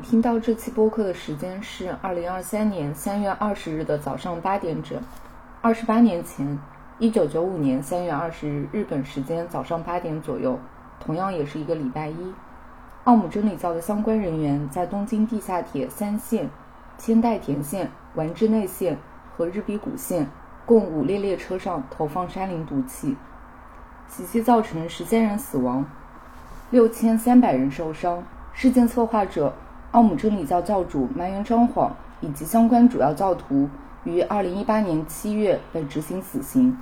听到这期播客的时间是二零二三年三月二十日的早上八点整。二十八年前，一九九五年三月二十日日本时间早上八点左右，同样也是一个礼拜一，奥姆真理教的相关人员在东京地下铁三线、千代田线、丸之内线和日比谷线共五列列车上投放山林毒气，袭击造成十三人死亡，六千三百人受伤。事件策划者。奥姆真理教教主麻原彰晃以及相关主要教徒于二零一八年七月被执行死刑。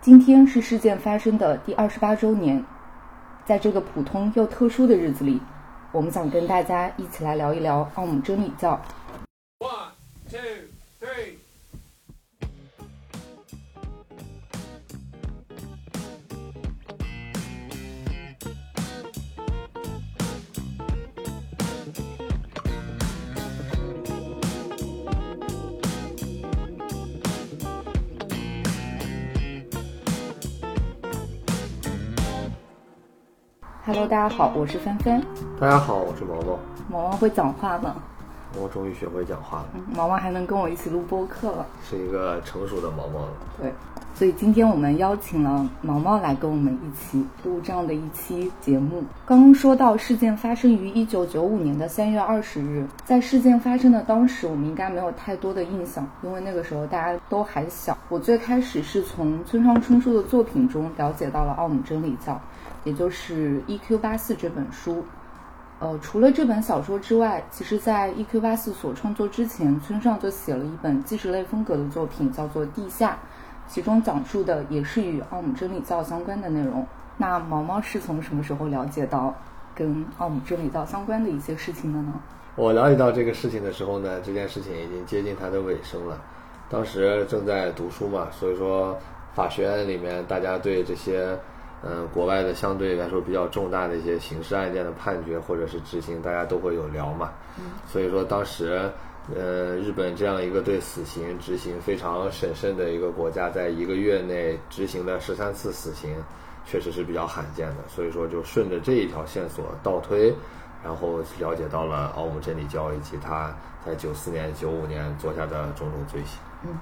今天是事件发生的第二十八周年，在这个普通又特殊的日子里，我们想跟大家一起来聊一聊奥姆真理教。Hello，大家好，我是芬芬。大家好，我是毛毛。毛毛会讲话吗？我终于学会讲话了。毛毛还能跟我一起录播客了，是一个成熟的毛毛了。对，所以今天我们邀请了毛毛来跟我们一起录这样的一期节目。刚刚说到事件发生于一九九五年的三月二十日，在事件发生的当时，我们应该没有太多的印象，因为那个时候大家都还小。我最开始是从村上春树的作品中了解到了奥姆真理教。也就是《E.Q. 八四》这本书，呃，除了这本小说之外，其实，在《E.Q. 八四》所创作之前，村上就写了一本纪实类风格的作品，叫做《地下》，其中讲述的也是与奥姆真理教相关的内容。那毛毛是从什么时候了解到跟奥姆真理教相关的一些事情的呢？我了解到这个事情的时候呢，这件事情已经接近它的尾声了。当时正在读书嘛，所以说法学院里面大家对这些。嗯，国外的相对来说比较重大的一些刑事案件的判决或者是执行，大家都会有聊嘛。嗯，所以说当时，呃，日本这样一个对死刑执行非常审慎的一个国家，在一个月内执行了十三次死刑，确实是比较罕见的。所以说就顺着这一条线索倒推，然后了解到了奥姆真理教以及他在九四年、九五年做下的种种罪行。嗯。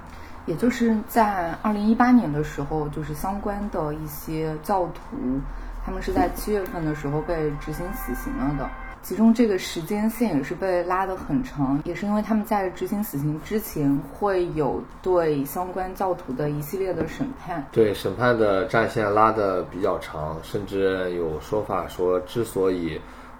也就是在二零一八年的时候，就是相关的一些教徒，他们是在七月份的时候被执行死刑了的。其中这个时间线也是被拉得很长，也是因为他们在执行死刑之前会有对相关教徒的一系列的审判。对审判的战线拉得比较长，甚至有说法说，之所以。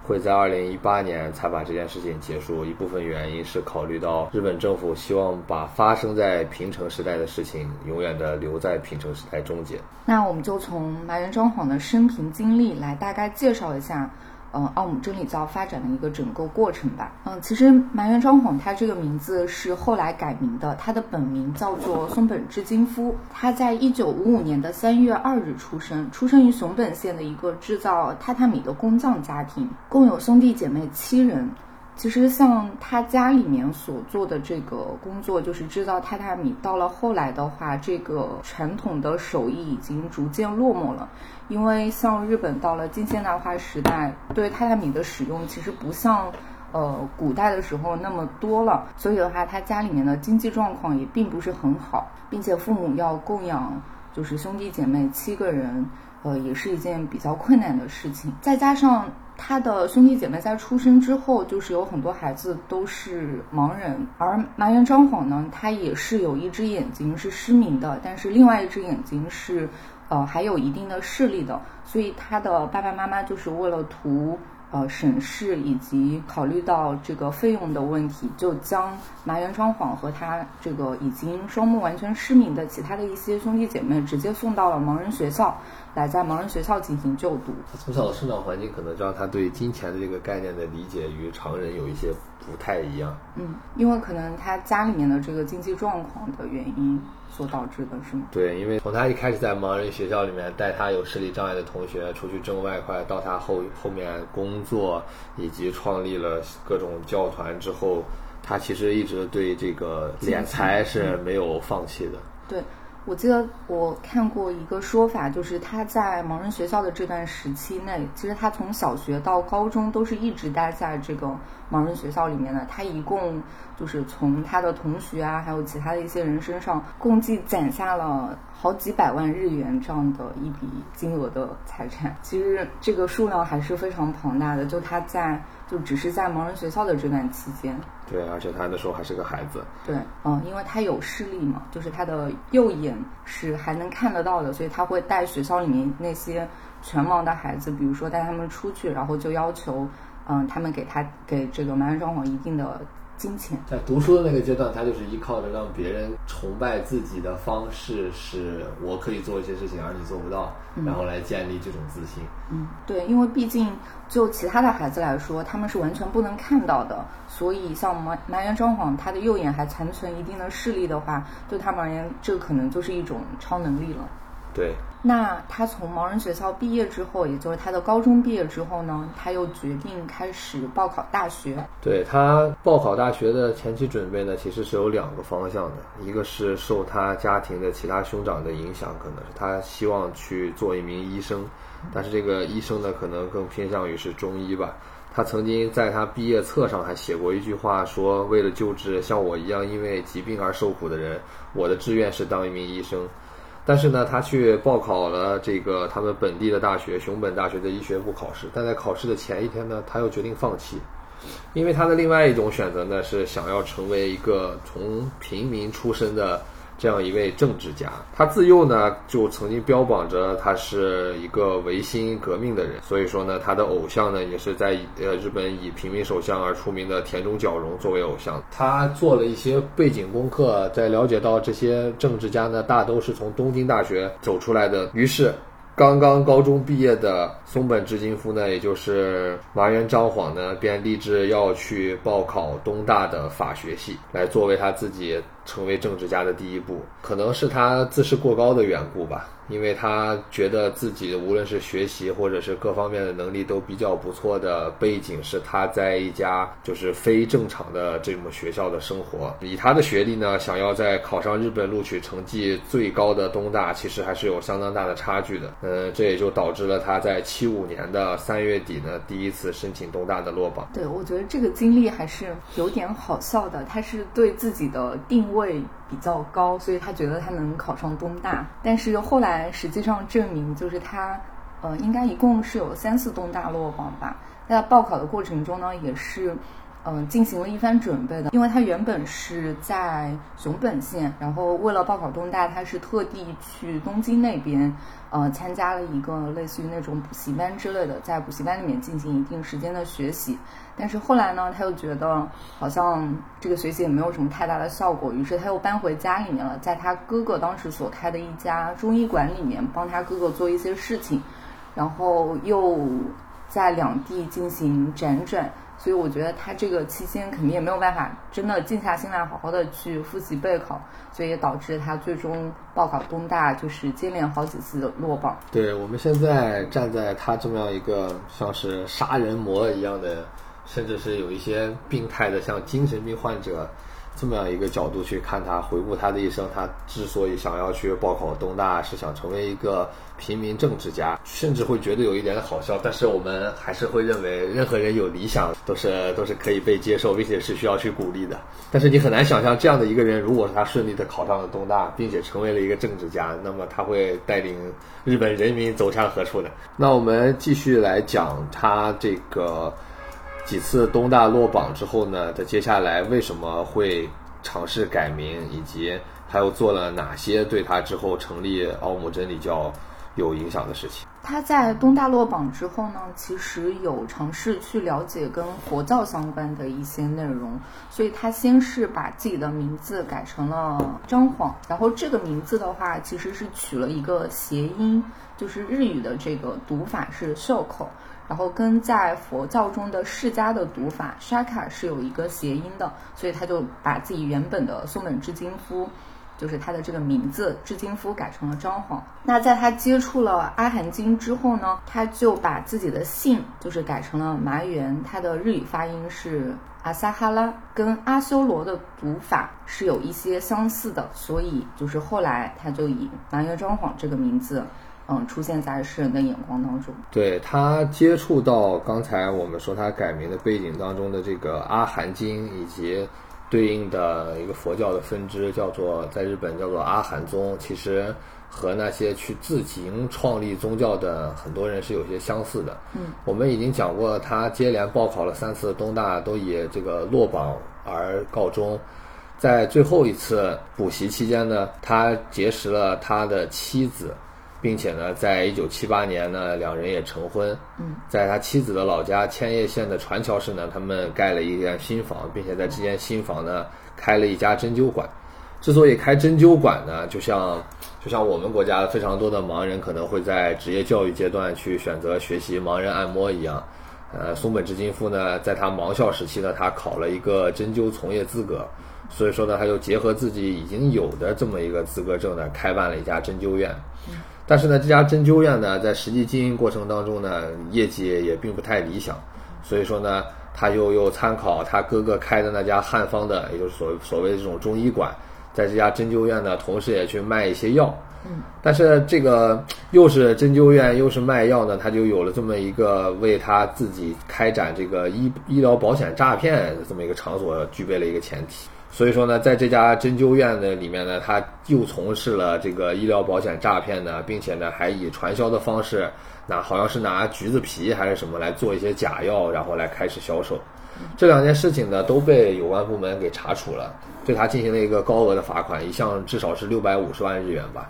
会在二零一八年才把这件事情结束，一部分原因是考虑到日本政府希望把发生在平成时代的事情永远的留在平成时代终结。那我们就从麻原彰晃的生平经历来大概介绍一下。嗯，奥姆真理教发展的一个整个过程吧。嗯，其实麻原彰晃他这个名字是后来改名的，他的本名叫做松本智金夫。他在一九五五年的三月二日出生，出生于熊本县的一个制造榻榻米的工匠家庭，共有兄弟姐妹七人。其实像他家里面所做的这个工作，就是制造榻榻米。到了后来的话，这个传统的手艺已经逐渐落寞了，因为像日本到了近现代化时代，对榻榻米的使用其实不像呃古代的时候那么多了。所以的话，他家里面的经济状况也并不是很好，并且父母要供养就是兄弟姐妹七个人，呃，也是一件比较困难的事情。再加上。他的兄弟姐妹在出生之后，就是有很多孩子都是盲人，而麻原彰晃呢，他也是有一只眼睛是失明的，但是另外一只眼睛是，呃，还有一定的视力的，所以他的爸爸妈妈就是为了图。呃，省事以及考虑到这个费用的问题，就将麻原彰晃和他这个已经双目完全失明的其他的一些兄弟姐妹，直接送到了盲人学校，来在盲人学校进行就读。他从小的生长环境可能让他对金钱的这个概念的理解与常人有一些不太一样。嗯，因为可能他家里面的这个经济状况的原因。所导致的是吗？对，因为从他一开始在盲人学校里面带他有视力障碍的同学出去挣外快，到他后后面工作以及创立了各种教团之后，他其实一直对这个敛财是没有放弃的。对。我记得我看过一个说法，就是他在盲人学校的这段时期内，其实他从小学到高中都是一直待在这个盲人学校里面的。他一共就是从他的同学啊，还有其他的一些人身上，共计攒下了好几百万日元这样的一笔金额的财产。其实这个数量还是非常庞大的。就他在。就只是在盲人学校的这段期间，对，而且他那时候还是个孩子，对，嗯，因为他有视力嘛，就是他的右眼是还能看得到的，所以他会带学校里面那些全盲的孩子，比如说带他们出去，然后就要求，嗯，他们给他给这个盲人装潢一定的。金钱在读书的那个阶段，他就是依靠着让别人崇拜自己的方式，是我可以做一些事情，而你做不到，然后来建立这种自信。嗯，对，因为毕竟就其他的孩子来说，他们是完全不能看到的，所以像麻麻原彰晃，他的右眼还残存一定的视力的话，对他们而言，这可能就是一种超能力了。对。那他从盲人学校毕业之后，也就是他的高中毕业之后呢，他又决定开始报考大学。对他报考大学的前期准备呢，其实是有两个方向的，一个是受他家庭的其他兄长的影响，可能是他希望去做一名医生，但是这个医生呢，可能更偏向于是中医吧。他曾经在他毕业册上还写过一句话，说为了救治像我一样因为疾病而受苦的人，我的志愿是当一名医生。但是呢，他去报考了这个他们本地的大学熊本大学的医学部考试，但在考试的前一天呢，他又决定放弃，因为他的另外一种选择呢是想要成为一个从平民出身的。这样一位政治家，他自幼呢就曾经标榜着他是一个维新革命的人，所以说呢，他的偶像呢也是在呃日本以平民首相而出名的田中角荣作为偶像。他做了一些背景功课，在了解到这些政治家呢大都是从东京大学走出来的，于是。刚刚高中毕业的松本直金夫呢，也就是麻原彰晃呢，便立志要去报考东大的法学系，来作为他自己成为政治家的第一步。可能是他自视过高的缘故吧。因为他觉得自己无论是学习或者是各方面的能力都比较不错的背景，是他在一家就是非正常的这种学校的生活。以他的学历呢，想要在考上日本录取成绩最高的东大，其实还是有相当大的差距的。呃，这也就导致了他在七五年的三月底呢，第一次申请东大的落榜。对，我觉得这个经历还是有点好笑的。他是对自己的定位。会比较高，所以他觉得他能考上东大，但是后来实际上证明，就是他，呃，应该一共是有三次东大落榜吧。在报考的过程中呢，也是，嗯，进行了一番准备的，因为他原本是在熊本县，然后为了报考东大，他是特地去东京那边。呃，参加了一个类似于那种补习班之类的，在补习班里面进行一定时间的学习，但是后来呢，他又觉得好像这个学习也没有什么太大的效果，于是他又搬回家里面了，在他哥哥当时所开的一家中医馆里面帮他哥哥做一些事情，然后又在两地进行辗转。所以我觉得他这个期间肯定也没有办法真的静下心来好好的去复习备考，所以也导致他最终报考东大就是接连好几次的落榜。对我们现在站在他这么样一个像是杀人魔一样的，甚至是有一些病态的像精神病患者。这么样一个角度去看他，回顾他的一生，他之所以想要去报考东大，是想成为一个平民政治家，甚至会觉得有一点好笑。但是我们还是会认为，任何人有理想都是都是可以被接受，并且是需要去鼓励的。但是你很难想象，这样的一个人，如果是他顺利的考上了东大，并且成为了一个政治家，那么他会带领日本人民走向何处呢？那我们继续来讲他这个。几次东大落榜之后呢？他接下来为什么会尝试改名，以及他又做了哪些对他之后成立奥姆真理教有影响的事情？他在东大落榜之后呢，其实有尝试去了解跟佛教相关的一些内容，所以他先是把自己的名字改成了张晃，然后这个名字的话其实是取了一个谐音，就是日语的这个读法是袖口。然后跟在佛教中的释迦的读法 shaka 是有一个谐音的，所以他就把自己原本的松本智金夫，就是他的这个名字至今夫改成了张晃。那在他接触了阿含经之后呢，他就把自己的姓就是改成了麻原，他的日语发音是阿萨哈拉，跟阿修罗的读法是有一些相似的，所以就是后来他就以麻原张晃这个名字。嗯，出现在世人的眼光当中。对他接触到刚才我们说他改名的背景当中的这个阿含经，以及对应的一个佛教的分支，叫做在日本叫做阿含宗，其实和那些去自行创立宗教的很多人是有些相似的。嗯，我们已经讲过，他接连报考了三次东大，都以这个落榜而告终。在最后一次补习期间呢，他结识了他的妻子。并且呢，在一九七八年呢，两人也成婚。嗯，在他妻子的老家千叶县的船桥市呢，他们盖了一间新房，并且在这间新房呢，开了一家针灸馆。之所以开针灸馆呢，就像就像我们国家非常多的盲人可能会在职业教育阶段去选择学习盲人按摩一样。呃，松本直金夫呢，在他盲校时期呢，他考了一个针灸从业资格，所以说呢，他就结合自己已经有的这么一个资格证呢，开办了一家针灸院。但是呢，这家针灸院呢，在实际经营过程当中呢，业绩也并不太理想，所以说呢，他又又参考他哥哥开的那家汉方的，也就是所所谓的这种中医馆，在这家针灸院呢，同时也去卖一些药。嗯，但是这个又是针灸院又是卖药呢，他就有了这么一个为他自己开展这个医医疗保险诈骗这么一个场所具备了一个前提。所以说呢，在这家针灸院的里面呢，他又从事了这个医疗保险诈骗呢，并且呢，还以传销的方式，那好像是拿橘子皮还是什么来做一些假药，然后来开始销售。这两件事情呢，都被有关部门给查处了，对他进行了一个高额的罚款，一项至少是六百五十万日元吧。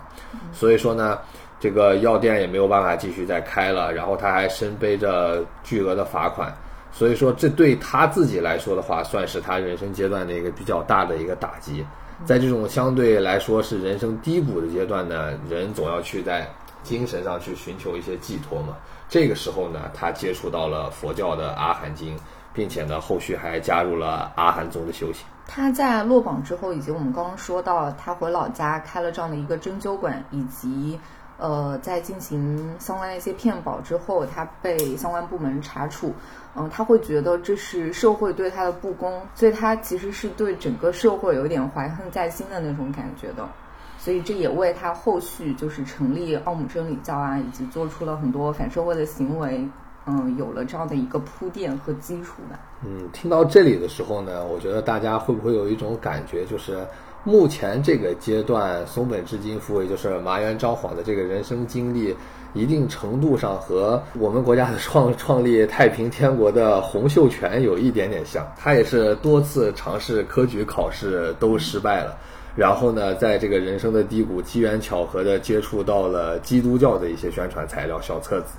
所以说呢，这个药店也没有办法继续再开了，然后他还身背着巨额的罚款。所以说，这对他自己来说的话，算是他人生阶段的一个比较大的一个打击。在这种相对来说是人生低谷的阶段呢，人总要去在精神上去寻求一些寄托嘛。这个时候呢，他接触到了佛教的阿含经，并且呢，后续还加入了阿含宗的修行。他在落榜之后，以及我们刚刚说到他回老家开了这样的一个针灸馆，以及。呃，在进行相关的一些骗保之后，他被相关部门查处，嗯，他会觉得这是社会对他的不公，所以他其实是对整个社会有点怀恨在心的那种感觉的，所以这也为他后续就是成立奥姆真理教啊，以及做出了很多反社会的行为，嗯，有了这样的一个铺垫和基础吧。嗯，听到这里的时候呢，我觉得大家会不会有一种感觉，就是。目前这个阶段，松本智金夫，也就是麻原彰晃的这个人生经历，一定程度上和我们国家的创创立太平天国的洪秀全有一点点像。他也是多次尝试科举考试都失败了，然后呢，在这个人生的低谷，机缘巧合的接触到了基督教的一些宣传材料、小册子，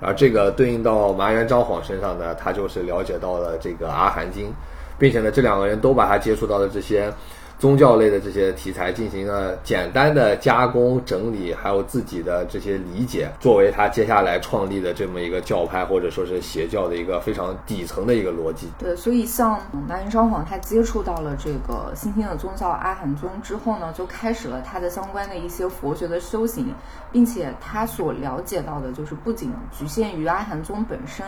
而这个对应到麻原彰晃身上呢，他就是了解到了这个阿含经，并且呢，这两个人都把他接触到的这些。宗教类的这些题材进行了简单的加工整理，还有自己的这些理解，作为他接下来创立的这么一个教派或者说是邪教的一个非常底层的一个逻辑。对，所以像南云昭皇他接触到了这个新兴的宗教阿含宗之后呢，就开始了他的相关的一些佛学的修行，并且他所了解到的就是不仅局限于阿含宗本身，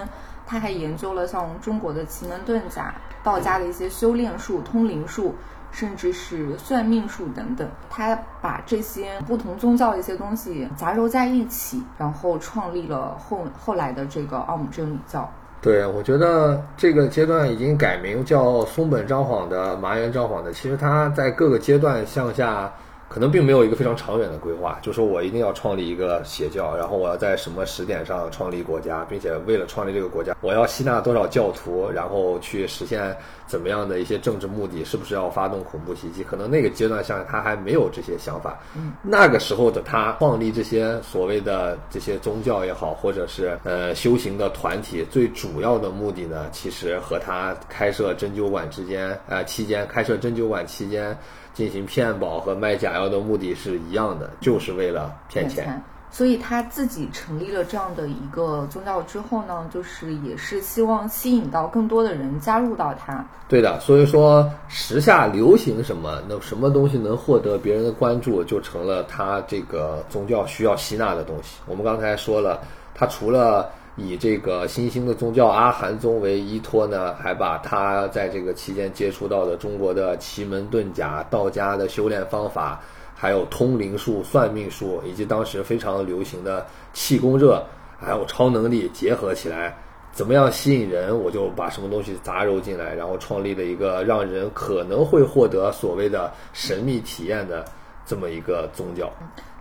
他还研究了像中国的奇门遁甲、道家的一些修炼术、通灵术。甚至是算命术等等，他把这些不同宗教的一些东西杂糅在一起，然后创立了后后来的这个奥姆真理教。对，我觉得这个阶段已经改名叫松本张晃的麻原张晃的，其实他在各个阶段向下。可能并没有一个非常长远的规划，就说我一定要创立一个邪教，然后我要在什么时点上创立国家，并且为了创立这个国家，我要吸纳多少教徒，然后去实现怎么样的一些政治目的，是不是要发动恐怖袭击？可能那个阶段上他还没有这些想法。嗯，那个时候的他创立这些所谓的这些宗教也好，或者是呃修行的团体，最主要的目的呢，其实和他开设针灸馆之间，呃期间开设针灸馆期间。进行骗保和卖假药的目的是一样的，就是为了骗钱。所以他自己成立了这样的一个宗教之后呢，就是也是希望吸引到更多的人加入到他。对的，所以说时下流行什么，那什么东西能获得别人的关注，就成了他这个宗教需要吸纳的东西。我们刚才说了，他除了以这个新兴的宗教阿含宗为依托呢，还把他在这个期间接触到的中国的奇门遁甲、道家的修炼方法。还有通灵术、算命术，以及当时非常流行的气功热，还有超能力结合起来，怎么样吸引人？我就把什么东西杂糅进来，然后创立了一个让人可能会获得所谓的神秘体验的这么一个宗教。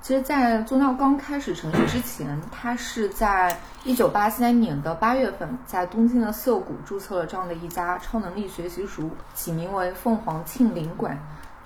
其实，在宗教刚开始成立之前，它是在一九八三年的八月份，在东京的涩谷注册了这样的一家超能力学习塾，起名为凤凰庆灵馆。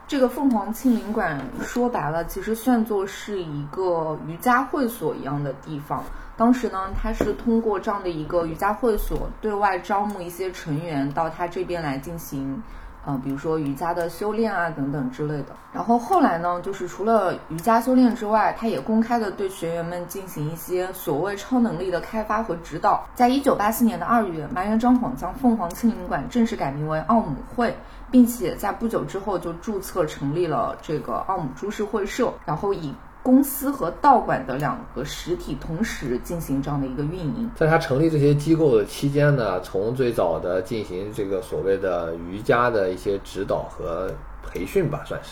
这个凤凰庆灵馆说白了，其实算作是一个瑜伽会所一样的地方。当时呢，他是通过这样的一个瑜伽会所，对外招募一些成员到他这边来进行。嗯，比如说瑜伽的修炼啊，等等之类的。然后后来呢，就是除了瑜伽修炼之外，他也公开的对学员们进行一些所谓超能力的开发和指导。在一九八四年的二月，麻原彰晃将凤凰庆龄馆正式改名为奥姆会，并且在不久之后就注册成立了这个奥姆株式会社，然后以。公司和道馆的两个实体同时进行这样的一个运营。在他成立这些机构的期间呢，从最早的进行这个所谓的瑜伽的一些指导和培训吧，算是。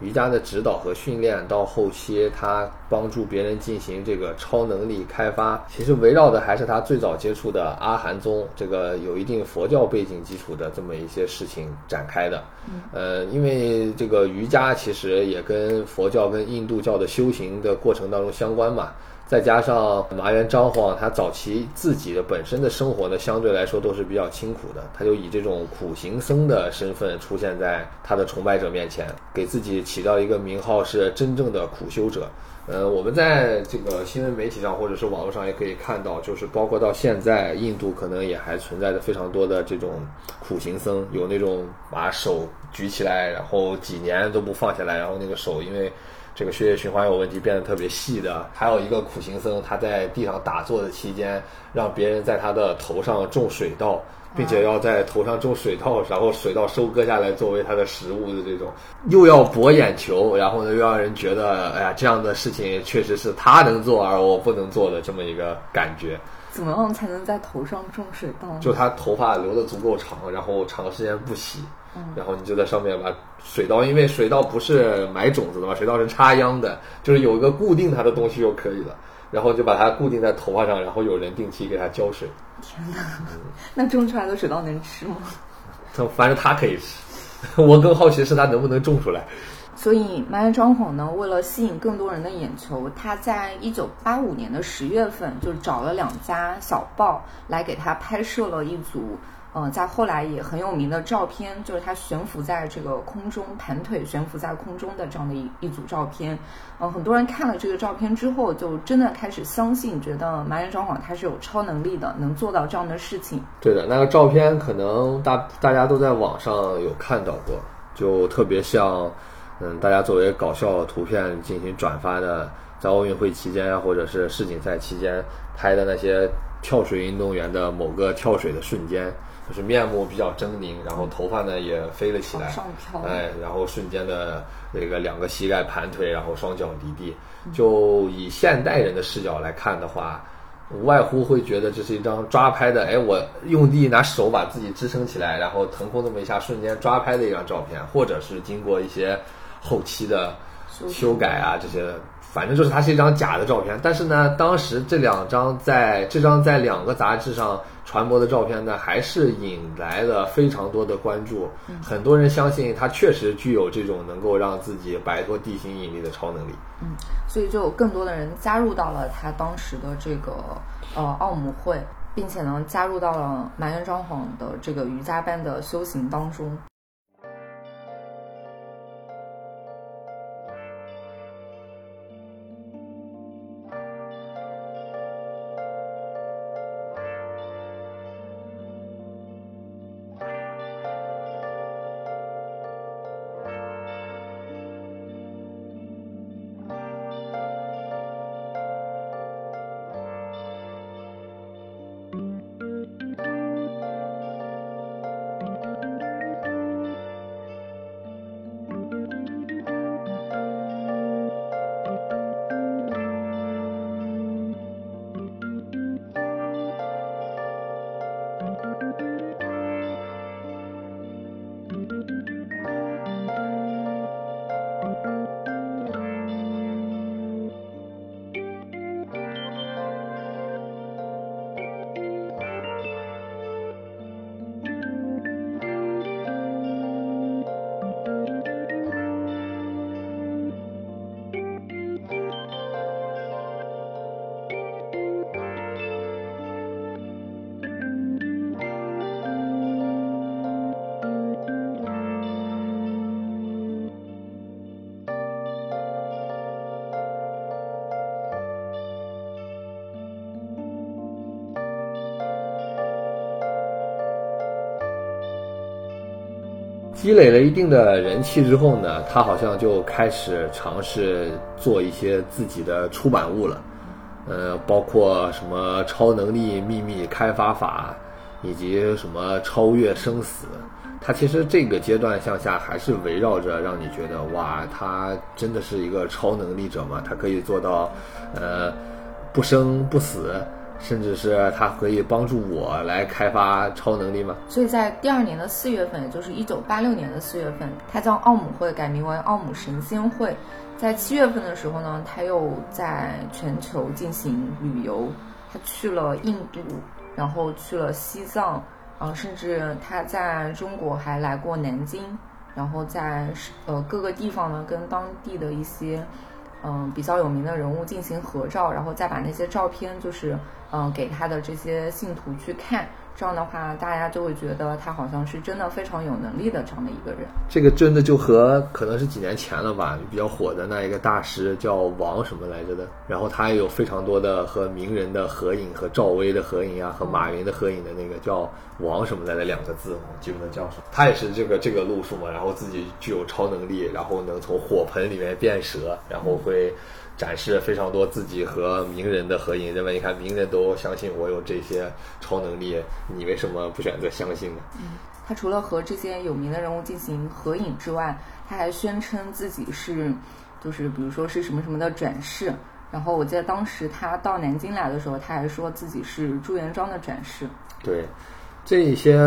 瑜伽的指导和训练，到后期他帮助别人进行这个超能力开发，其实围绕的还是他最早接触的阿含宗这个有一定佛教背景基础的这么一些事情展开的。呃，因为这个瑜伽其实也跟佛教跟印度教的修行的过程当中相关嘛。再加上麻原彰晃，他早期自己的本身的生活呢，相对来说都是比较清苦的。他就以这种苦行僧的身份出现在他的崇拜者面前，给自己起到一个名号是真正的苦修者。呃，我们在这个新闻媒体上或者是网络上也可以看到，就是包括到现在，印度可能也还存在着非常多的这种苦行僧，有那种把手举起来，然后几年都不放下来，然后那个手因为。这个血液循环有问题，变得特别细的。还有一个苦行僧，他在地上打坐的期间，让别人在他的头上种水稻，并且要在头上种水稻，然后水稻收割下来作为他的食物的这种，又要博眼球，然后呢又让人觉得，哎呀，这样的事情确实是他能做而我不能做的这么一个感觉。怎么样才能在头上种水稻？就他头发留的足够长，然后长时间不洗。然后你就在上面把水稻，因为水稻不是买种子的嘛，水稻是插秧的，就是有一个固定它的东西就可以了。然后就把它固定在头发上，然后有人定期给它浇水。天哪，那种出来的水稻能吃吗？反正它可以吃，我更好奇是它能不能种出来。所以麻原彰晃呢，为了吸引更多人的眼球，他在一九八五年的十月份就找了两家小报来给他拍摄了一组。嗯，在后来也很有名的照片，就是他悬浮在这个空中，盘腿悬浮在空中的这样的一一组照片。嗯，很多人看了这个照片之后，就真的开始相信，觉得麻原彰晃他是有超能力的，能做到这样的事情。对的，那个照片可能大大家都在网上有看到过，就特别像，嗯，大家作为搞笑图片进行转发的，在奥运会期间啊，或者是世锦赛期间拍的那些跳水运动员的某个跳水的瞬间。就是面目比较狰狞，然后头发呢也飞了起来，哎，然后瞬间的那个两个膝盖盘腿，然后双脚离地。就以现代人的视角来看的话，无外乎会觉得这是一张抓拍的，哎，我用力拿手把自己支撑起来，然后腾空那么一下，瞬间抓拍的一张照片，或者是经过一些后期的修改啊这些。反正就是它是一张假的照片，但是呢，当时这两张在这张在两个杂志上传播的照片呢，还是引来了非常多的关注。很多人相信他确实具有这种能够让自己摆脱地心引力的超能力。嗯，所以就有更多的人加入到了他当时的这个呃奥姆会，并且呢，加入到了埋怨张皇的这个瑜伽班的修行当中。积累了一定的人气之后呢，他好像就开始尝试做一些自己的出版物了，呃，包括什么超能力秘密开发法，以及什么超越生死。他其实这个阶段向下还是围绕着让你觉得哇，他真的是一个超能力者吗？他可以做到，呃，不生不死。甚至是它可以帮助我来开发超能力吗？所以在第二年的四月份，也就是一九八六年的四月份，他将奥姆会改名为奥姆神仙会。在七月份的时候呢，他又在全球进行旅游，他去了印度，然后去了西藏，啊，甚至他在中国还来过南京，然后在呃各个地方呢，跟当地的一些嗯比较有名的人物进行合照，然后再把那些照片就是。嗯，给他的这些信徒去看，这样的话，大家就会觉得他好像是真的非常有能力的这样的一个人。这个真的就和可能是几年前了吧，比较火的那一个大师叫王什么来着的，然后他也有非常多的和名人的合影，和赵薇的合影啊，和马云的合影的那个叫王什么来的两个字，我记不得叫什么。他也是这个这个路数嘛，然后自己具有超能力，然后能从火盆里面变蛇，然后会。展示非常多自己和名人的合影，认为你看名人都相信我有这些超能力，你为什么不选择相信呢？嗯，他除了和这些有名的人物进行合影之外，他还宣称自己是，就是比如说是什么什么的转世。然后我记得当时他到南京来的时候，他还说自己是朱元璋的转世。对，这一些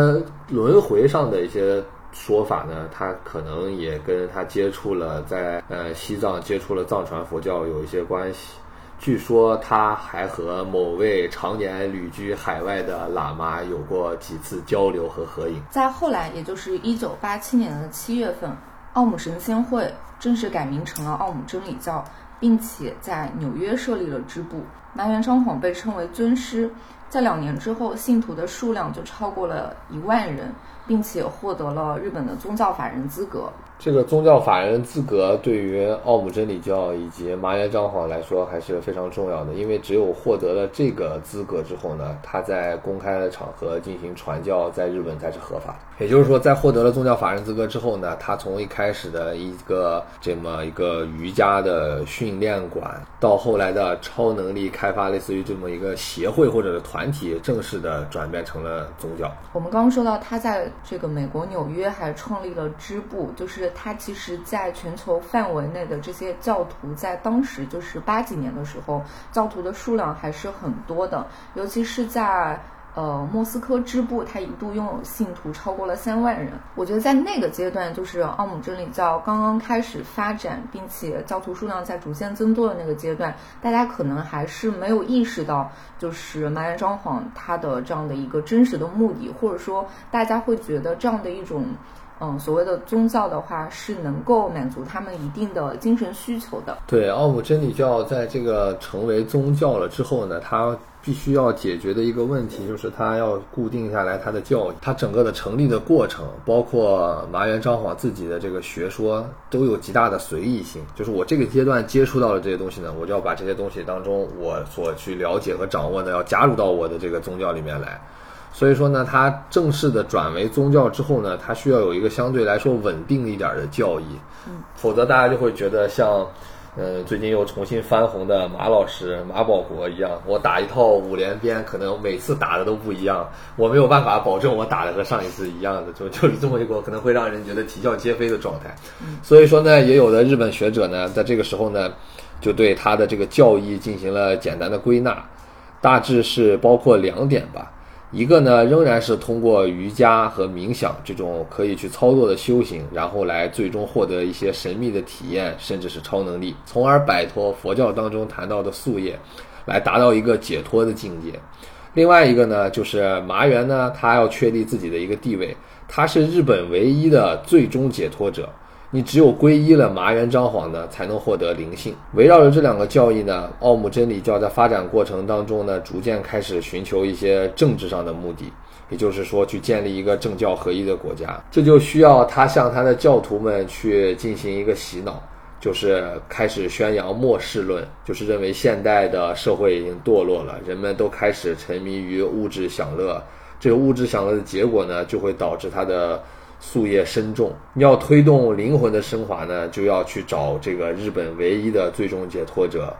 轮回上的一些。说法呢，他可能也跟他接触了，在呃西藏接触了藏传佛教有一些关系。据说他还和某位常年旅居海外的喇嘛有过几次交流和合影。在后来，也就是一九八七年的七月份，奥姆神仙会正式改名成了奥姆真理教，并且在纽约设立了支部。麻原彰晃被称为尊师，在两年之后，信徒的数量就超过了一万人。并且获得了日本的宗教法人资格。这个宗教法人资格对于奥姆真理教以及麻原彰晃来说还是非常重要的，因为只有获得了这个资格之后呢，他在公开的场合进行传教，在日本才是合法。也就是说，在获得了宗教法人资格之后呢，他从一开始的一个这么一个瑜伽的训练馆，到后来的超能力开发，类似于这么一个协会或者是团体，正式的转变成了宗教。我们刚刚说到，他在这个美国纽约还创立了支部，就是。他其实，在全球范围内的这些教徒，在当时就是八几年的时候，教徒的数量还是很多的，尤其是在呃莫斯科支部，它一度拥有信徒超过了三万人。我觉得在那个阶段，就是奥姆真理教刚刚开始发展，并且教徒数量在逐渐增多的那个阶段，大家可能还是没有意识到，就是麻原彰晃他的这样的一个真实的目的，或者说大家会觉得这样的一种。嗯，所谓的宗教的话，是能够满足他们一定的精神需求的。对，奥姆真理教在这个成为宗教了之后呢，它必须要解决的一个问题，就是它要固定下来它的教义。它整个的成立的过程，包括麻原彰晃自己的这个学说，都有极大的随意性。就是我这个阶段接触到的这些东西呢，我就要把这些东西当中我所去了解和掌握的，要加入到我的这个宗教里面来。所以说呢，它正式的转为宗教之后呢，它需要有一个相对来说稳定一点的教义，嗯，否则大家就会觉得像，呃，最近又重新翻红的马老师马保国一样，我打一套五连鞭，可能每次打的都不一样，我没有办法保证我打的和上一次一样的，就就是这么一个可能会让人觉得啼笑皆非的状态。所以说呢，也有的日本学者呢，在这个时候呢，就对他的这个教义进行了简单的归纳，大致是包括两点吧。一个呢，仍然是通过瑜伽和冥想这种可以去操作的修行，然后来最终获得一些神秘的体验，甚至是超能力，从而摆脱佛教当中谈到的宿业，来达到一个解脱的境界。另外一个呢，就是麻原呢，他要确立自己的一个地位，他是日本唯一的最终解脱者。你只有皈依了麻原彰晃呢，才能获得灵性。围绕着这两个教义呢，奥姆真理教在发展过程当中呢，逐渐开始寻求一些政治上的目的，也就是说，去建立一个政教合一的国家。这就需要他向他的教徒们去进行一个洗脑，就是开始宣扬末世论，就是认为现代的社会已经堕落了，人们都开始沉迷于物质享乐。这个物质享乐的结果呢，就会导致他的。夙业深重。你要推动灵魂的升华呢，就要去找这个日本唯一的最终解脱者。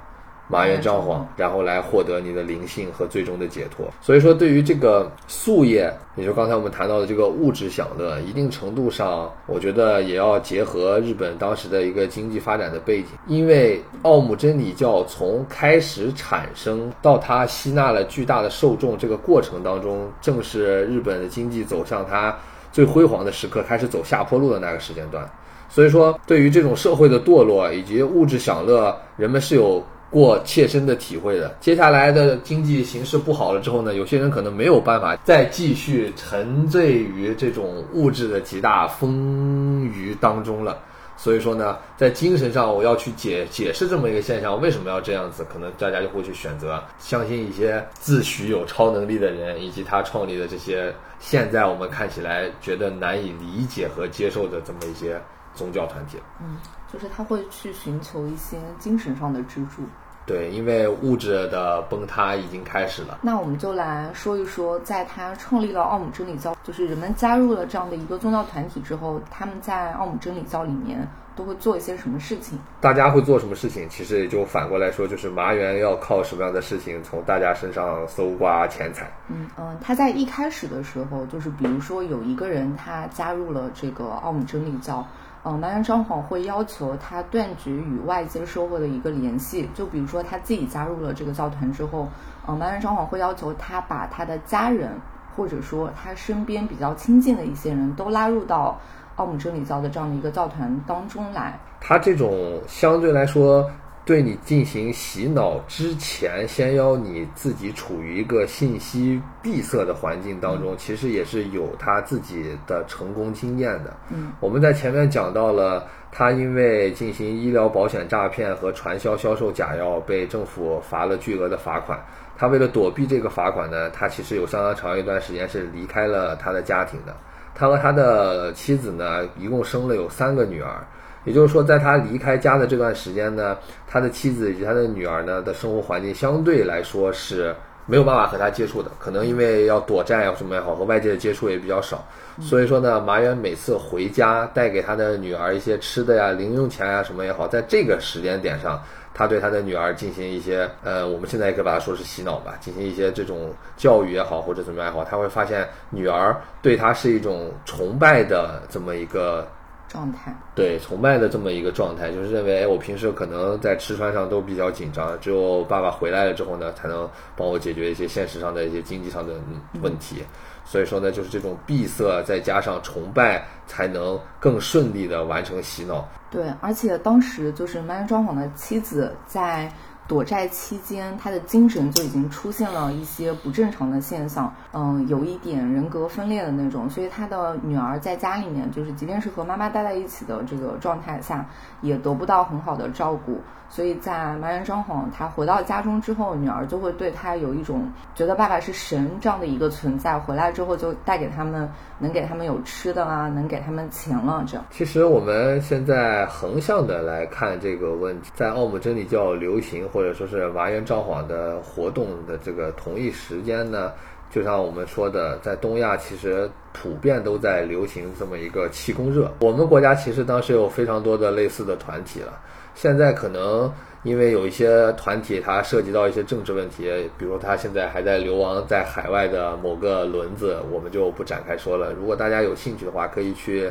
麻原彰晃，然后来获得你的灵性和最终的解脱。所以说，对于这个素业，也就刚才我们谈到的这个物质享乐，一定程度上，我觉得也要结合日本当时的一个经济发展的背景。因为奥姆真理教从开始产生到它吸纳了巨大的受众这个过程当中，正是日本的经济走向它最辉煌的时刻，开始走下坡路的那个时间段。所以说，对于这种社会的堕落以及物质享乐，人们是有。过切身的体会的，接下来的经济形势不好了之后呢，有些人可能没有办法再继续沉醉于这种物质的极大丰腴当中了。所以说呢，在精神上我要去解解释这么一个现象，为什么要这样子？可能大家就会去选择相信一些自诩有超能力的人，以及他创立的这些现在我们看起来觉得难以理解和接受的这么一些宗教团体。嗯，就是他会去寻求一些精神上的支柱。对，因为物质的崩塌已经开始了。那我们就来说一说，在他创立了奥姆真理教，就是人们加入了这样的一个宗教团体之后，他们在奥姆真理教里面都会做一些什么事情？大家会做什么事情？其实也就反过来说，就是麻原要靠什么样的事情从大家身上搜刮钱财？嗯嗯，他在一开始的时候，就是比如说有一个人他加入了这个奥姆真理教。嗯，麻原彰晃会要求他断绝与外界社会的一个联系，就比如说他自己加入了这个教团之后，嗯，麻原彰晃会要求他把他的家人或者说他身边比较亲近的一些人都拉入到奥姆真理教的这样的一个教团当中来。他这种相对来说。对你进行洗脑之前，先要你自己处于一个信息闭塞的环境当中，其实也是有他自己的成功经验的。嗯，我们在前面讲到了，他因为进行医疗保险诈骗和传销销售假药，被政府罚了巨额的罚款。他为了躲避这个罚款呢，他其实有相当长一段时间是离开了他的家庭的。他和他的妻子呢，一共生了有三个女儿。也就是说，在他离开家的这段时间呢，他的妻子以及他的女儿呢的生活环境相对来说是没有办法和他接触的，可能因为要躲债啊什么也好，和外界的接触也比较少。所以说呢，麻原每次回家带给他的女儿一些吃的呀、零用钱呀什么也好，在这个时间点上，他对他的女儿进行一些呃，我们现在也可以把它说是洗脑吧，进行一些这种教育也好，或者怎么样也好，他会发现女儿对他是一种崇拜的这么一个。状态对崇拜的这么一个状态，就是认为哎，我平时可能在吃穿上都比较紧张，只有爸爸回来了之后呢，才能帮我解决一些现实上的一些经济上的问题。所以说呢，就是这种闭塞再加上崇拜，才能更顺利的完成洗脑。对，而且当时就是曼原庄晃的妻子在。躲债期间，他的精神就已经出现了一些不正常的现象，嗯，有一点人格分裂的那种。所以他的女儿在家里面，就是即便是和妈妈待在一起的这个状态下，也得不到很好的照顾。所以在麻原彰晃他回到家中之后，女儿就会对他有一种觉得爸爸是神这样的一个存在。回来之后就带给他们，能给他们有吃的啦，能给他们钱了。这样。其实我们现在横向的来看这个问题，在奥姆真理教流行或者说是麻原彰晃的活动的这个同一时间呢，就像我们说的，在东亚其实普遍都在流行这么一个气功热。我们国家其实当时有非常多的类似的团体了。现在可能因为有一些团体，它涉及到一些政治问题，比如他现在还在流亡在海外的某个轮子，我们就不展开说了。如果大家有兴趣的话，可以去，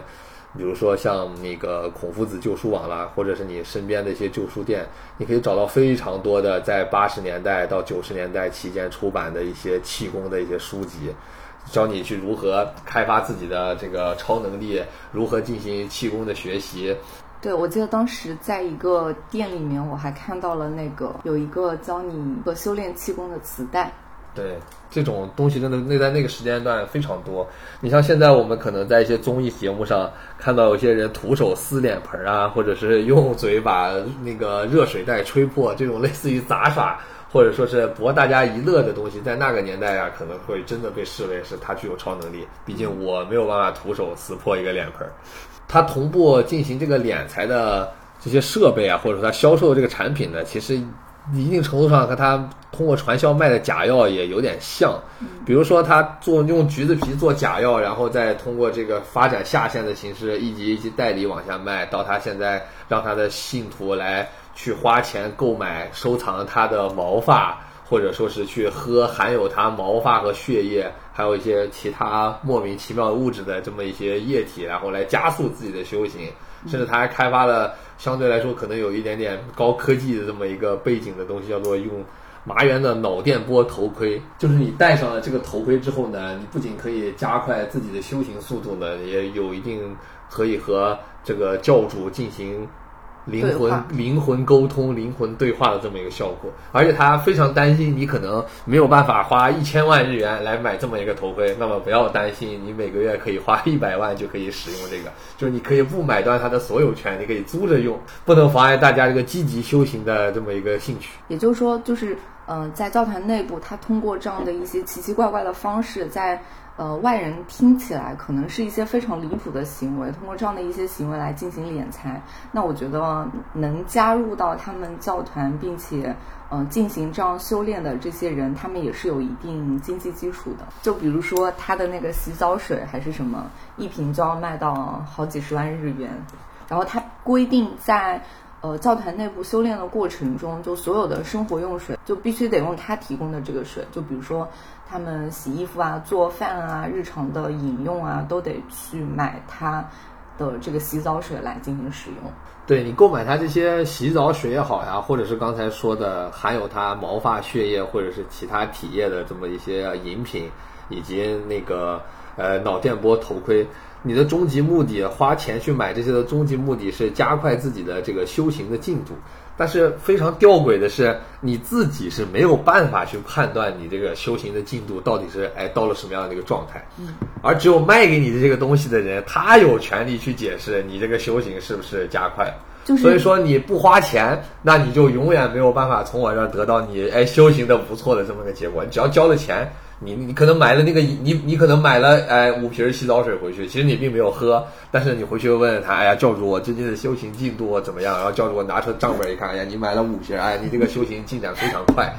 比如说像那个孔夫子旧书网啦，或者是你身边的一些旧书店，你可以找到非常多的在八十年代到九十年代期间出版的一些气功的一些书籍，教你去如何开发自己的这个超能力，如何进行气功的学习。对，我记得当时在一个店里面，我还看到了那个有一个教你和修炼气功的磁带。对，这种东西真的那在那个时间段非常多。你像现在我们可能在一些综艺节目上看到有些人徒手撕脸盆啊，或者是用嘴把那个热水袋吹破，这种类似于杂耍或者说是博大家一乐的东西，在那个年代啊，可能会真的被视为是他具有超能力。毕竟我没有办法徒手撕破一个脸盆。它同步进行这个敛财的这些设备啊，或者说它销售的这个产品呢，其实一定程度上和他通过传销卖的假药也有点像。比如说，他做用橘子皮做假药，然后再通过这个发展下线的形式，一级一级代理往下卖，到他现在让他的信徒来去花钱购买收藏他的毛发，或者说是去喝含有他毛发和血液，还有一些其他莫名其妙的物质的这么一些液体，然后来加速自己的修行。甚至他还开发了相对来说可能有一点点高科技的这么一个背景的东西，叫做用麻原的脑电波头盔。就是你戴上了这个头盔之后呢，你不仅可以加快自己的修行速度呢，也有一定可以和这个教主进行。灵魂灵魂沟通、灵魂对话的这么一个效果，而且他非常担心你可能没有办法花一千万日元来买这么一个头盔，那么不要担心，你每个月可以花 一百万就可以使用这个，就是你可以不买断它的所有权，你可以租着用，不能妨碍大家这个积极修行的这么一个兴趣。也就是说，就是嗯，在教团内部，他通过这样的一些奇奇怪怪的方式，在。呃，外人听起来可能是一些非常离谱的行为，通过这样的一些行为来进行敛财。那我觉得能加入到他们教团，并且呃进行这样修炼的这些人，他们也是有一定经济基础的。就比如说他的那个洗澡水还是什么，一瓶就要卖到好几十万日元。然后他规定在呃教团内部修炼的过程中，就所有的生活用水就必须得用他提供的这个水。就比如说。他们洗衣服啊、做饭啊、日常的饮用啊，都得去买它的这个洗澡水来进行使用。对你购买它这些洗澡水也好呀，或者是刚才说的含有它毛发、血液或者是其他体液的这么一些饮品，以及那个呃脑电波头盔，你的终极目的，花钱去买这些的终极目的是加快自己的这个修行的进度。但是非常吊诡的是，你自己是没有办法去判断你这个修行的进度到底是哎到了什么样的一个状态，嗯，而只有卖给你的这个东西的人，他有权利去解释你这个修行是不是加快了。所以说你不花钱，那你就永远没有办法从我这儿得到你哎修行的不错的这么个结果。你只要交了钱。你你可能买了那个你你可能买了哎五瓶洗澡水回去，其实你并没有喝，但是你回去问问他，哎呀教主我最近的修行进度怎么样？然后教主我拿出账本一看，哎呀你买了五瓶，哎你这个修行进展非常快，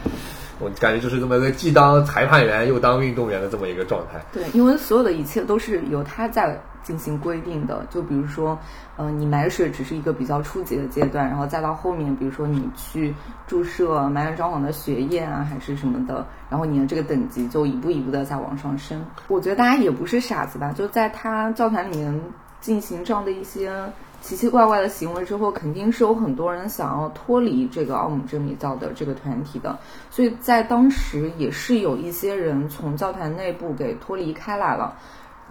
我感觉就是这么个既当裁判员又当运动员的这么一个状态。对，因为所有的一切都是由他在。进行规定的，就比如说，呃，你买水只是一个比较初级的阶段，然后再到后面，比如说你去注射埋元装潢的血液啊，还是什么的，然后你的这个等级就一步一步的在往上升。我觉得大家也不是傻子吧，就在他教团里面进行这样的一些奇奇怪怪的行为之后，肯定是有很多人想要脱离这个奥姆真理教的这个团体的，所以在当时也是有一些人从教团内部给脱离开来了。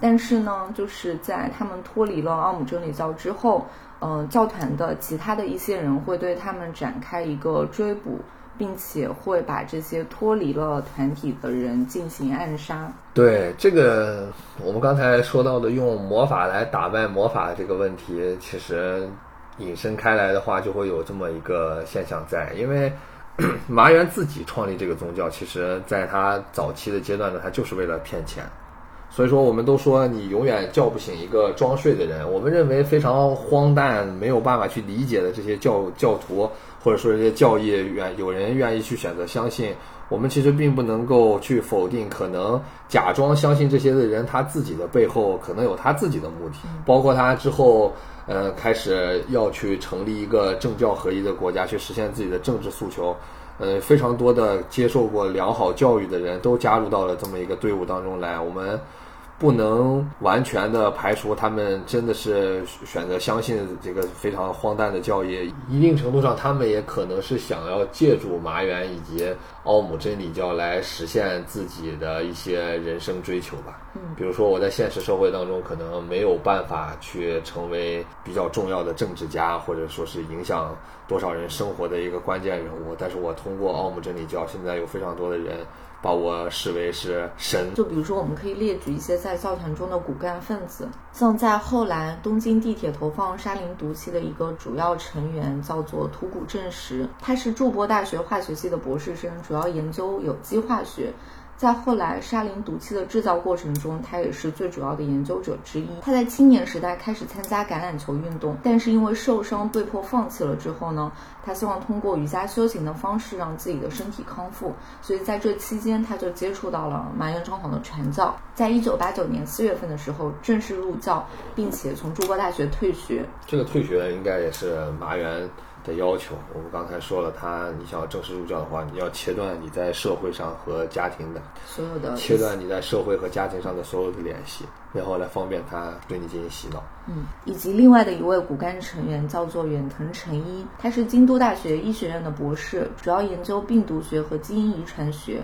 但是呢，就是在他们脱离了奥姆真理教之后，嗯，教团的其他的一些人会对他们展开一个追捕，并且会把这些脱离了团体的人进行暗杀。对这个，我们刚才说到的用魔法来打败魔法这个问题，其实引申开来的话，就会有这么一个现象在，因为 麻原自己创立这个宗教，其实在他早期的阶段呢，他就是为了骗钱。所以说，我们都说你永远叫不醒一个装睡的人。我们认为非常荒诞、没有办法去理解的这些教教徒，或者说这些教义，愿有人愿意去选择相信。我们其实并不能够去否定，可能假装相信这些的人，他自己的背后可能有他自己的目的，包括他之后呃开始要去成立一个政教合一的国家，去实现自己的政治诉求。呃，非常多的接受过良好教育的人都加入到了这么一个队伍当中来。我们。不能完全的排除他们真的是选择相信这个非常荒诞的教义，一定程度上，他们也可能是想要借助麻原以及奥姆真理教来实现自己的一些人生追求吧。嗯，比如说我在现实社会当中可能没有办法去成为比较重要的政治家，或者说是影响多少人生活的一个关键人物，但是我通过奥姆真理教，现在有非常多的人。把我视为是神。就比如说，我们可以列举一些在教团中的骨干分子，像在后来东京地铁投放沙林毒气的一个主要成员叫做土谷正实，他是筑波大学化学系的博士生，主要研究有机化学。在后来沙林毒气的制造过程中，他也是最主要的研究者之一。他在青年时代开始参加橄榄球运动，但是因为受伤被迫放弃了。之后呢，他希望通过瑜伽修行的方式让自己的身体康复，所以在这期间他就接触到了麻原彰晃的传教。在一九八九年四月份的时候，正式入教，并且从筑波大学退学。这个退学应该也是麻原。的要求，我们刚才说了，他你想要正式入教的话，你要切断你在社会上和家庭的所有的切断你在社会和家庭上的所有的联系，然后来方便他对你进行洗脑。嗯，以及另外的一位骨干成员叫做远藤诚一，他是京都大学医学院的博士，主要研究病毒学和基因遗传学，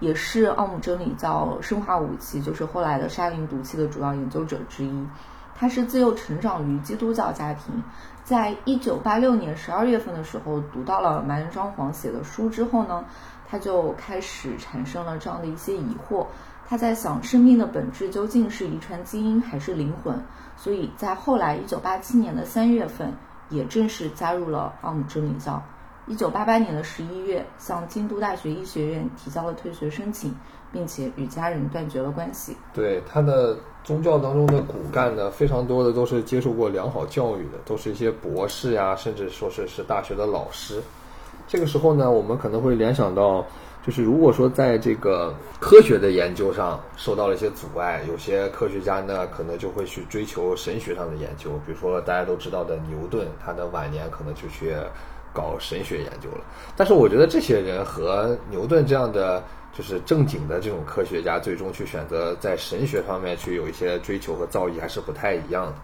也是奥姆真理教生化武器，就是后来的沙林毒气的主要研究者之一。他是自幼成长于基督教家庭。在一九八六年十二月份的时候，读到了麻原彰晃写的书之后呢，他就开始产生了这样的一些疑惑。他在想，生命的本质究竟是遗传基因还是灵魂？所以在后来一九八七年的三月份，也正式加入了奥姆真理教。一九八八年的十一月，向京都大学医学院提交了退学申请，并且与家人断绝了关系。对他的。宗教当中的骨干呢，非常多的都是接受过良好教育的，都是一些博士呀，甚至说是是大学的老师。这个时候呢，我们可能会联想到，就是如果说在这个科学的研究上受到了一些阻碍，有些科学家呢，可能就会去追求神学上的研究。比如说大家都知道的牛顿，他的晚年可能就去搞神学研究了。但是我觉得这些人和牛顿这样的。就是正经的这种科学家，最终去选择在神学方面去有一些追求和造诣，还是不太一样的。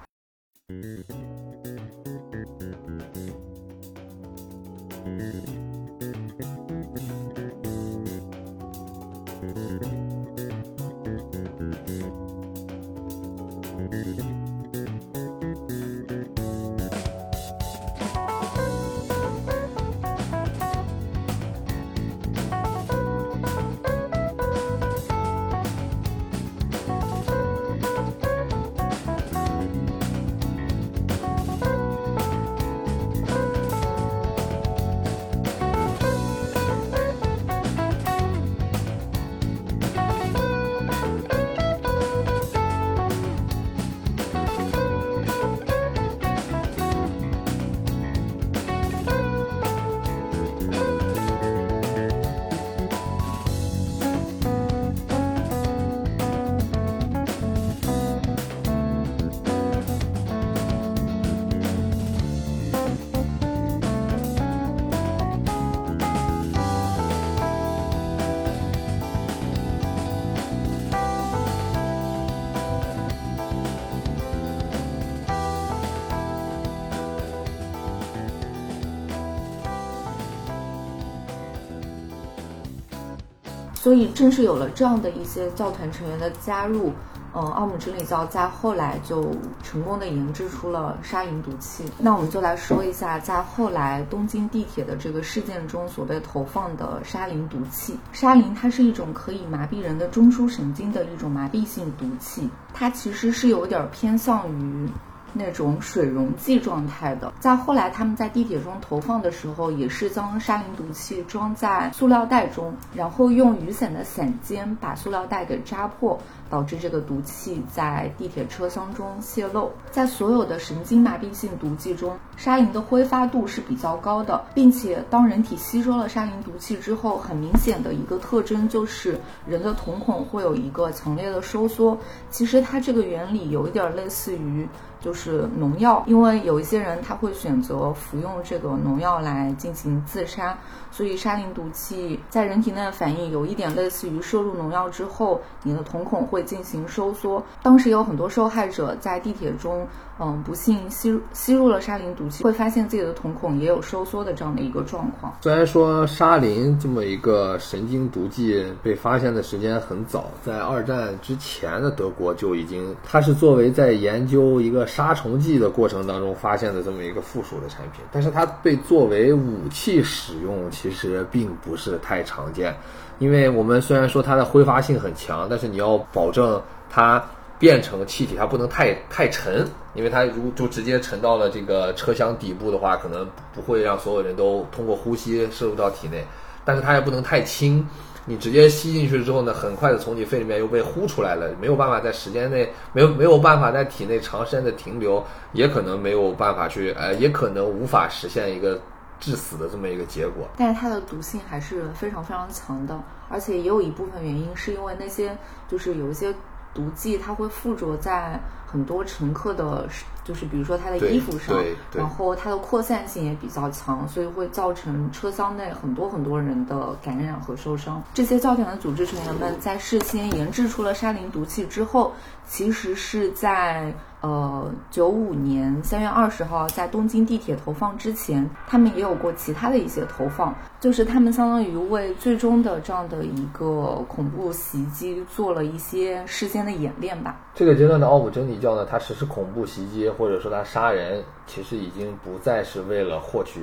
所以，正是有了这样的一些教团成员的加入，嗯，奥姆真理教在后来就成功的研制出了沙林毒气。那我们就来说一下，在后来东京地铁的这个事件中所被投放的沙林毒气。沙林它是一种可以麻痹人的中枢神经的一种麻痹性毒气，它其实是有点偏向于。那种水溶剂状态的，在后来他们在地铁中投放的时候，也是将沙林毒气装在塑料袋中，然后用雨伞的伞尖把塑料袋给扎破。导致这个毒气在地铁车厢中泄漏。在所有的神经麻痹性毒剂中，沙林的挥发度是比较高的，并且当人体吸收了沙林毒气之后，很明显的一个特征就是人的瞳孔会有一个强烈的收缩。其实它这个原理有一点类似于就是农药，因为有一些人他会选择服用这个农药来进行自杀。所以沙林毒气在人体内的反应有一点类似于摄入农药之后，你的瞳孔会进行收缩。当时有很多受害者在地铁中。嗯，不幸吸吸入了沙林毒气，会发现自己的瞳孔也有收缩的这样的一个状况。虽然说沙林这么一个神经毒剂被发现的时间很早，在二战之前的德国就已经，它是作为在研究一个杀虫剂的过程当中发现的这么一个附属的产品，但是它被作为武器使用，其实并不是太常见。因为我们虽然说它的挥发性很强，但是你要保证它。变成气体，它不能太太沉，因为它如就直接沉到了这个车厢底部的话，可能不会让所有人都通过呼吸摄入到体内。但是它也不能太轻，你直接吸进去之后呢，很快的从你肺里面又被呼出来了，没有办法在时间内没有没有办法在体内长时间的停留，也可能没有办法去呃，也可能无法实现一个致死的这么一个结果。但是它的毒性还是非常非常强的，而且也有一部分原因是因为那些就是有一些毒剂，它会附着在很多乘客的。就是比如说他的衣服上，然后它的扩散性也比较强，所以会造成车厢内很多很多人的感染和受伤。这些教团的组织成员们在事先研制出了沙林毒气之后，其实是在呃九五年三月二十号在东京地铁投放之前，他们也有过其他的一些投放，就是他们相当于为最终的这样的一个恐怖袭击做了一些事先的演练吧。这个阶段的奥姆真理教呢，它实施恐怖袭击。或者说他杀人，其实已经不再是为了获取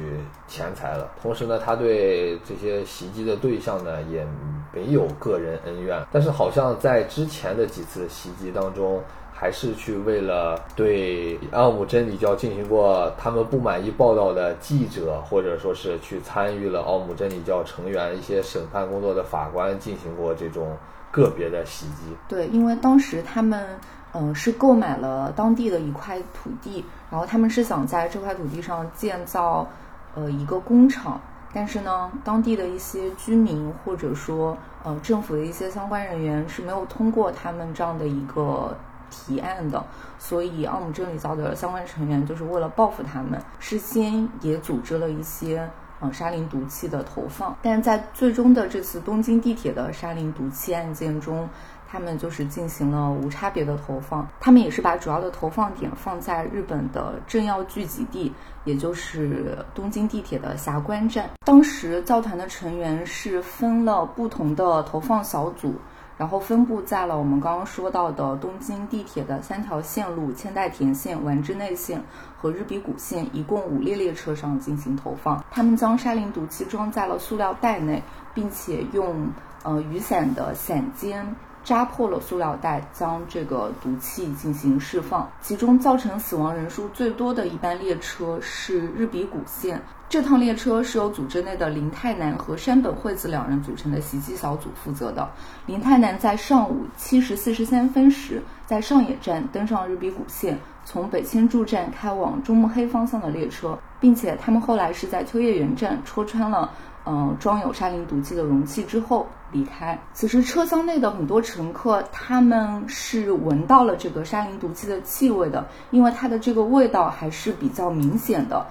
钱财了。同时呢，他对这些袭击的对象呢，也没有个人恩怨。但是好像在之前的几次袭击当中，还是去为了对奥姆真理教进行过他们不满意报道的记者，或者说是去参与了奥姆真理教成员一些审判工作的法官进行过这种个别的袭击。对，因为当时他们。嗯，是购买了当地的一块土地，然后他们是想在这块土地上建造，呃，一个工厂。但是呢，当地的一些居民或者说呃政府的一些相关人员是没有通过他们这样的一个提案的，所以奥姆真理教的相关成员就是为了报复他们，事先也组织了一些呃沙林毒气的投放。但在最终的这次东京地铁的沙林毒气案件中。他们就是进行了无差别的投放，他们也是把主要的投放点放在日本的政要聚集地，也就是东京地铁的霞关站。当时教团的成员是分了不同的投放小组，然后分布在了我们刚刚说到的东京地铁的三条线路：千代田线、丸之内线和日比谷线，一共五列列车上进行投放。他们将沙林毒气装在了塑料袋内，并且用呃雨伞的伞尖。扎破了塑料袋，将这个毒气进行释放。其中造成死亡人数最多的一班列车是日比谷线。这趟列车是由组织内的林太南和山本惠子两人组成的袭击小组负责的。林太南在上午七时四十三分时，在上野站登上日比谷线，从北千住站开往中目黑方向的列车，并且他们后来是在秋叶原站戳穿了。嗯，装有沙林毒气的容器之后离开。此时车厢内的很多乘客，他们是闻到了这个沙林毒气的气味的，因为它的这个味道还是比较明显的。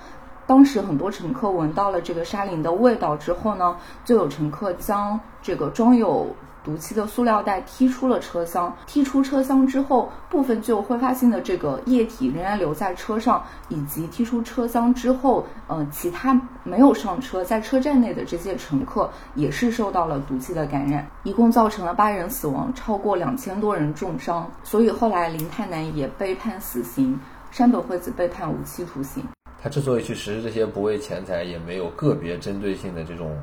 当时很多乘客闻到了这个沙林的味道之后呢，就有乘客将这个装有。毒气的塑料袋踢出了车厢，踢出车厢之后，部分具有挥发性的这个液体仍然留在车上，以及踢出车厢之后，呃，其他没有上车在车站内的这些乘客也是受到了毒气的感染，一共造成了八人死亡，超过两千多人重伤。所以后来林太南也被判死刑，山本惠子被判无期徒刑。他之所以去实施这些不为钱财，也没有个别针对性的这种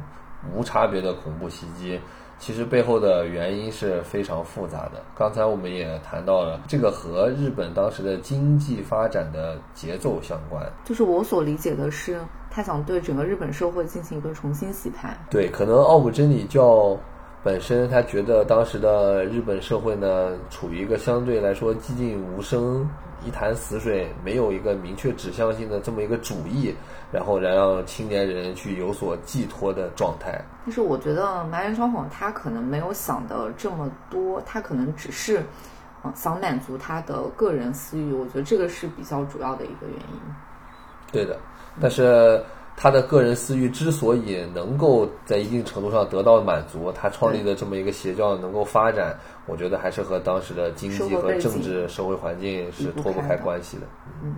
无差别的恐怖袭击。其实背后的原因是非常复杂的。刚才我们也谈到了，这个和日本当时的经济发展的节奏相关。就是我所理解的是，他想对整个日本社会进行一个重新洗牌。对，可能奥姆真理教本身他觉得当时的日本社会呢，处于一个相对来说寂静无声。一潭死水，没有一个明确指向性的这么一个主义，然后来让青年人去有所寄托的状态。但是我觉得麻原彰晃他可能没有想的这么多，他可能只是，嗯，想满足他的个人私欲。我觉得这个是比较主要的一个原因。对的，但是。他的个人私欲之所以能够在一定程度上得到满足，他创立的这么一个邪教能够发展，我觉得还是和当时的经济和政治社会环境是脱不开关系的。嗯。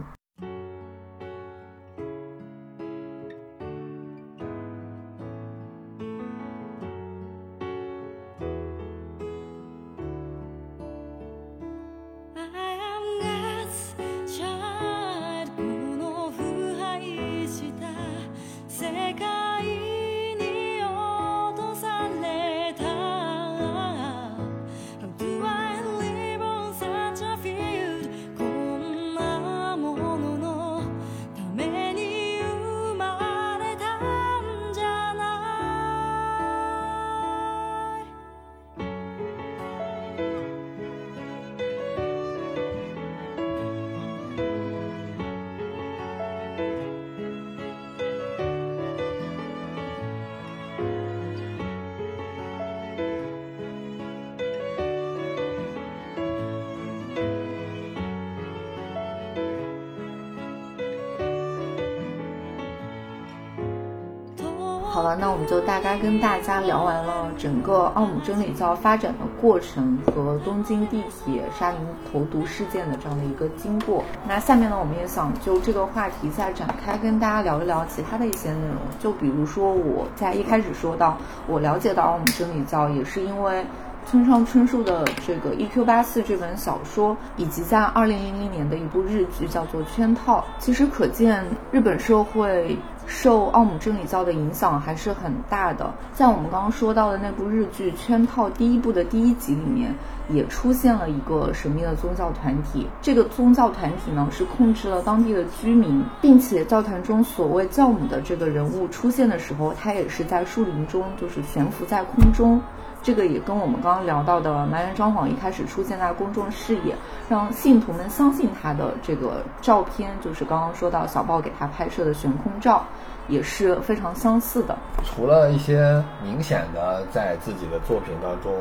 那我们就大概跟大家聊完了整个奥姆真理教发展的过程和东京地铁沙林投毒事件的这样的一个经过。那下面呢，我们也想就这个话题再展开跟大家聊一聊其他的一些内容。就比如说我在一开始说到，我了解到奥姆真理教也是因为。村上春树的这个《E.Q. 八四》这本小说，以及在二零零零年的一部日剧叫做《圈套》，其实可见日本社会受奥姆真理教的影响还是很大的。在我们刚刚说到的那部日剧《圈套》第一部的第一集里面，也出现了一个神秘的宗教团体。这个宗教团体呢，是控制了当地的居民，并且教团中所谓教母的这个人物出现的时候，他也是在树林中，就是悬浮在空中。这个也跟我们刚刚聊到的埋怨张晃一开始出现在公众视野，让信徒们相信他的这个照片，就是刚刚说到小报给他拍摄的悬空照，也是非常相似的。除了一些明显的在自己的作品当中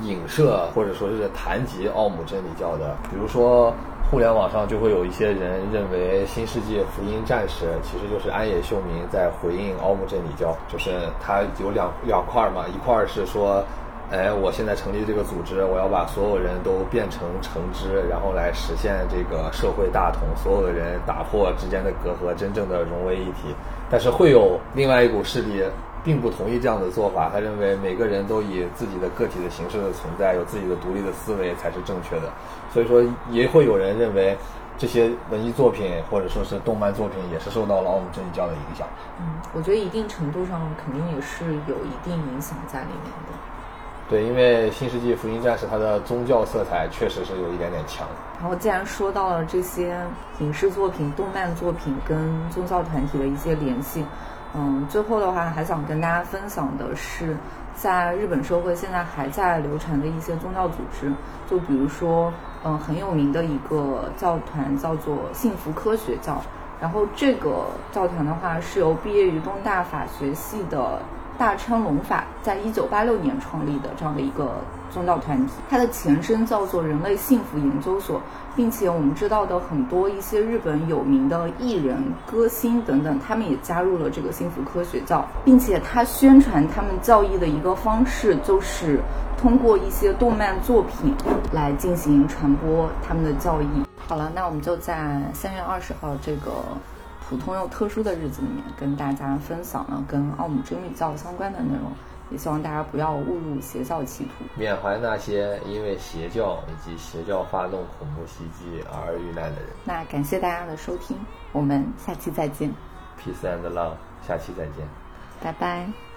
影射或者说是谈及奥姆真理教的，比如说互联网上就会有一些人认为《新世纪福音战士》其实就是安野秀明在回应奥姆真理教，就是他有两两块嘛，一块是说。哎，我现在成立这个组织，我要把所有人都变成橙汁，然后来实现这个社会大同，所有的人打破之间的隔阂，真正的融为一体。但是会有另外一股势力，并不同意这样的做法。他认为每个人都以自己的个体的形式的存在，有自己的独立的思维才是正确的。所以说，也会有人认为这些文艺作品或者说是动漫作品也是受到了奥姆真理教的影响。嗯，我觉得一定程度上肯定也是有一定影响在里面的。对，因为《新世纪福音战士》它的宗教色彩确实是有一点点强。然后，既然说到了这些影视作品、动漫作品跟宗教团体的一些联系，嗯，最后的话还想跟大家分享的是，在日本社会现在还在流传的一些宗教组织，就比如说，嗯，很有名的一个教团叫做幸福科学教。然后，这个教团的话是由毕业于东大法学系的。大昌龙法在一九八六年创立的这样的一个宗教团体，它的前身叫做人类幸福研究所，并且我们知道的很多一些日本有名的艺人、歌星等等，他们也加入了这个幸福科学教，并且他宣传他们教义的一个方式就是通过一些动漫作品来进行传播他们的教义。好了，那我们就在三月二十号这个。普通又特殊的日子里面，跟大家分享了跟奥姆真理教相关的内容，也希望大家不要误入邪教歧途，缅怀那些因为邪教以及邪教发动恐怖袭击而遇难的人。那感谢大家的收听，我们下期再见。Peace and love，下期再见，拜拜。